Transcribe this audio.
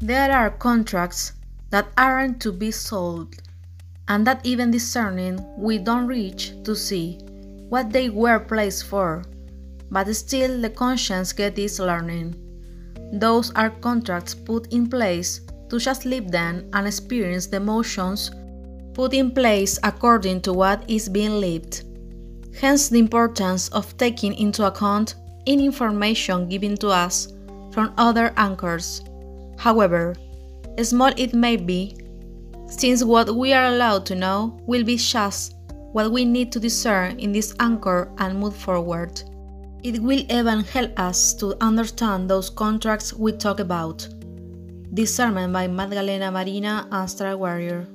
There are contracts that aren't to be sold, and that even discerning we don't reach to see what they were placed for, but still the conscience gets this learning. Those are contracts put in place to just live them and experience the emotions put in place according to what is being lived. Hence, the importance of taking into account any information given to us from other anchors, however small it may be, since what we are allowed to know will be just what we need to discern in this anchor and move forward. It will even help us to understand those contracts we talk about. Discernment by Magdalena Marina, Astral Warrior.